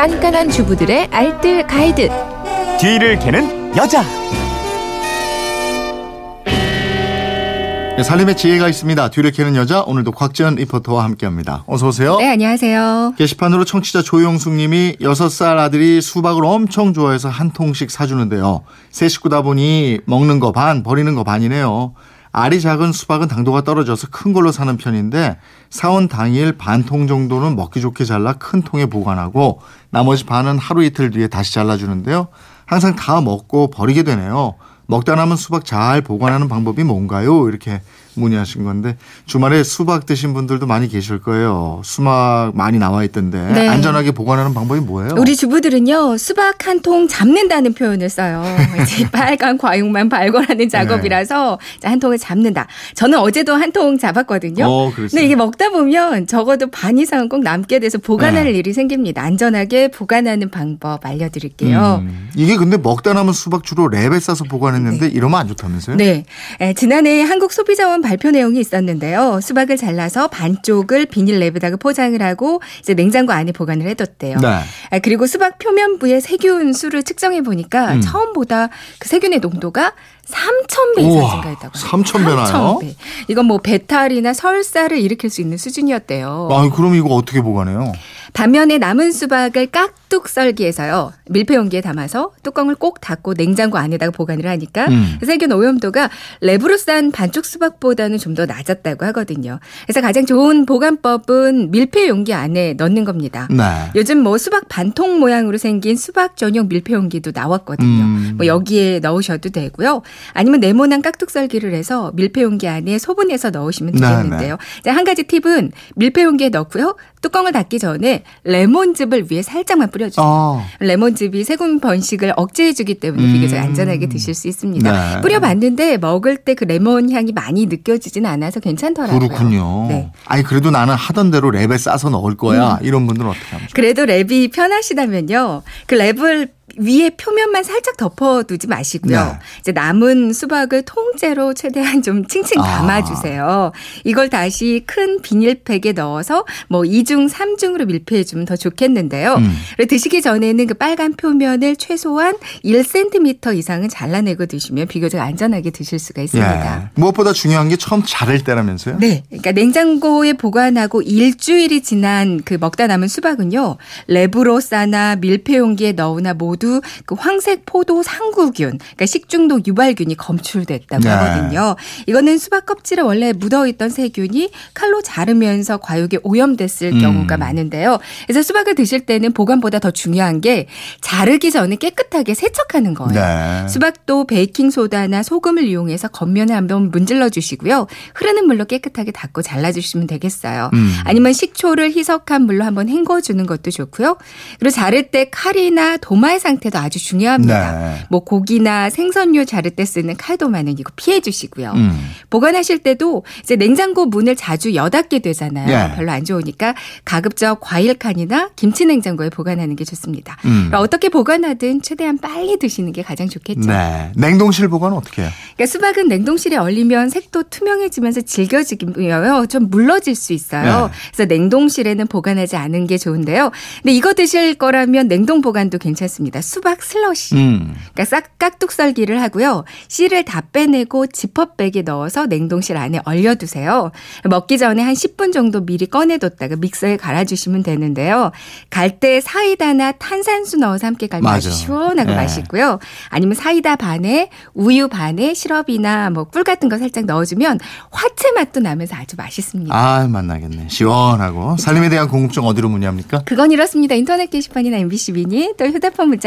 깐깐한 주부들의 알뜰 가이드. 뒤를 캐는 여자. 네, 살림의 지혜가 있습니다. 뒤를 캐는 여자 오늘도 곽지연 리포터와 함께합니다. 어서 오세요. 네, 안녕하세요. 게시판으로 청취자 조용숙님이 6살 아들이 수박을 엄청 좋아해서 한 통씩 사주는데요. 세 식구다 보니 먹는 거 반, 버리는 거 반이네요. 알이 작은 수박은 당도가 떨어져서 큰 걸로 사는 편인데 사온 당일 반 통 정도는 먹기 좋게 잘라 큰 통에 보관하고 나머지 반은 하루 이틀 뒤에 다시 잘라주는데요. 항상 다 먹고 버리게 되네요. 먹다 남은 수박 잘 보관하는 방법이 뭔가요? 이렇게 문의하신 건데 주말에 수박 드신 분들도 많이 계실 거예요. 수박 많이 나와 있던데 네. 안전하게 보관하는 방법이 뭐예요? 우리 주부들은요, 수박 한 통 잡는다는 표현을 써요. 빨간 과육만 발굴하는 작업이라서 자, 한 통을 잡는다. 저는 어제도 한 통 잡았거든요. 어? 근데 이게 먹다 보면 적어도 반 이상은 꼭 남게 돼서 보관할 네. 일이 생깁니다. 안전하게 보관하는 방법 알려드릴게요. 음, 이게 근데 먹다 남은 수박 주로 랩에 싸서 보관했는데 이러면 안 좋다면서요? 네. 에, 지난해 한국 소비자원 발표 내용이 있었는데요. 수박을 잘라서 반쪽을 비닐랩에다가 포장을 하고 이제 냉장고 안에 보관을 해뒀대요. 네. 아, 그리고 수박 표면부의 세균 수를 측정해 보니까 음. 처음보다 그 세균의 농도가 3,000배 이상 우와, 증가했다고. 3,000 배나요? 3,000배. 이건 뭐 배탈이나 설사를 일으킬 수 있는 수준이었대요. 아, 그럼 이거 어떻게 보관해요? 반면에 남은 수박을 깍둑 썰기해서요. 밀폐 용기에 담아서 뚜껑을 꼭 닫고 냉장고 안에다가 보관을 하니까 음. 세균 오염도가 랩으로 싼 반쪽 수박보다는 좀 더 낮았다고 하거든요. 그래서 가장 좋은 보관법은 밀폐 용기 안에 넣는 겁니다. 네. 요즘 뭐 수박 반통 모양으로 생긴 수박 전용 밀폐 용기도 나왔거든요. 음. 뭐 여기에 넣으셔도 되고요. 아니면 네모난 깍둑 썰기를 해서 밀폐 용기 안에 소분해서 넣으시면 네, 되겠는데요. 자, 한 가지 팁은 밀폐 용기에 넣고요. 뚜껑을 닫기 전에 레몬즙을 위에 살짝만 뿌려주세요. 아, 레몬즙이 세균 번식을 억제해주기 때문에 음. 비교적 안전하게 드실 수 있습니다. 네. 뿌려봤는데 먹을 때 그 레몬 향이 많이 느껴지진 않아서 괜찮더라고요. 그렇군요. 네. 아니, 그래도 나는 하던 대로 랩에 싸서 넣을 거야. 이런 분들은 어떻게 합니까? 그래도 랩이 편하시다면요. 그 랩을 위에 표면만 살짝 덮어두지 마시고요. 네. 이제 남은 수박을 통째로 최대한 좀 칭칭 아. 감아주세요. 이걸 다시 큰 비닐팩에 넣어서 뭐 2중, 3중으로 밀폐해주면 더 좋겠는데요. 음. 드시기 전에는 그 빨간 표면을 최소한 1cm 이상은 잘라내고 드시면 비교적 안전하게 드실 수가 있습니다. 예. 무엇보다 중요한 게 처음 자를 때라면서요? 네. 그러니까 냉장고에 보관하고 일주일이 지난 그 먹다 남은 수박은요. 랩으로 싸나 밀폐 용기에 넣으나 모두 그 황색 포도 상구균, 그러니까 식중독 유발균이 검출됐다고 네. 하거든요. 이거는 수박 껍질에 원래 묻어 있던 세균이 칼로 자르면서 과육에 오염됐을 음. 경우가 많은데요. 그래서 수박을 드실 때는 보관보다 더 중요한 게 자르기 전에 깨끗하게 세척하는 거예요. 네. 수박도 베이킹 소다나 소금을 이용해서 겉면을 한번 문질러 주시고요. 흐르는 물로 깨끗하게 닦고 잘라 주시면 되겠어요. 음. 아니면 식초를 희석한 물로 한번 헹궈 주는 것도 좋고요. 그리고 자를 때 칼이나 도마의 상 태도 아주 중요합니다. 네. 뭐 고기나 생선류 자를 때 쓰는 칼도마는 이거 피해 주시고요. 음. 보관하실 때도 이제 냉장고 문을 자주 여닫게 되잖아요. 예. 별로 안 좋으니까 가급적 과일 칸이나 김치 냉장고에 보관하는 게 좋습니다. 음. 그러니까 어떻게 보관하든 최대한 빨리 드시는 게 가장 좋겠죠. 네. 냉동실 보관은 어떻게 해요? 그러니까 수박은 냉동실에 얼리면 색도 투명해지면서 질겨지고요. 좀 물러질 수 있어요. 네. 그래서 냉동실에는 보관하지 않은 게 좋은데요. 근데 이거 드실 거라면 냉동 보관도 괜찮습니다. 수박 슬러시. 음. 그러니까 싹 깍둑 썰기를 하고요. 씨를 다 빼내고 지퍼백에 넣어서 냉동실 안에 얼려두세요. 먹기 전에 한 10분 정도 미리 꺼내뒀다가 믹서에 갈아주시면 되는데요. 갈 때 사이다나 탄산수 넣어서 함께 갈면 아주. 시원하고 네. 맛있고요. 아니면 사이다 반에 우유 반에 시럽이나 뭐 꿀 같은 거 살짝 넣어주면 화채 맛도 나면서 아주 맛있습니다. 아, 만나겠네. 시원하고. 살림에 대한 궁금증 어디로 문의합니까? 그건 이렇습니다. 인터넷 게시판이나 MBC 미니 또 휴대폰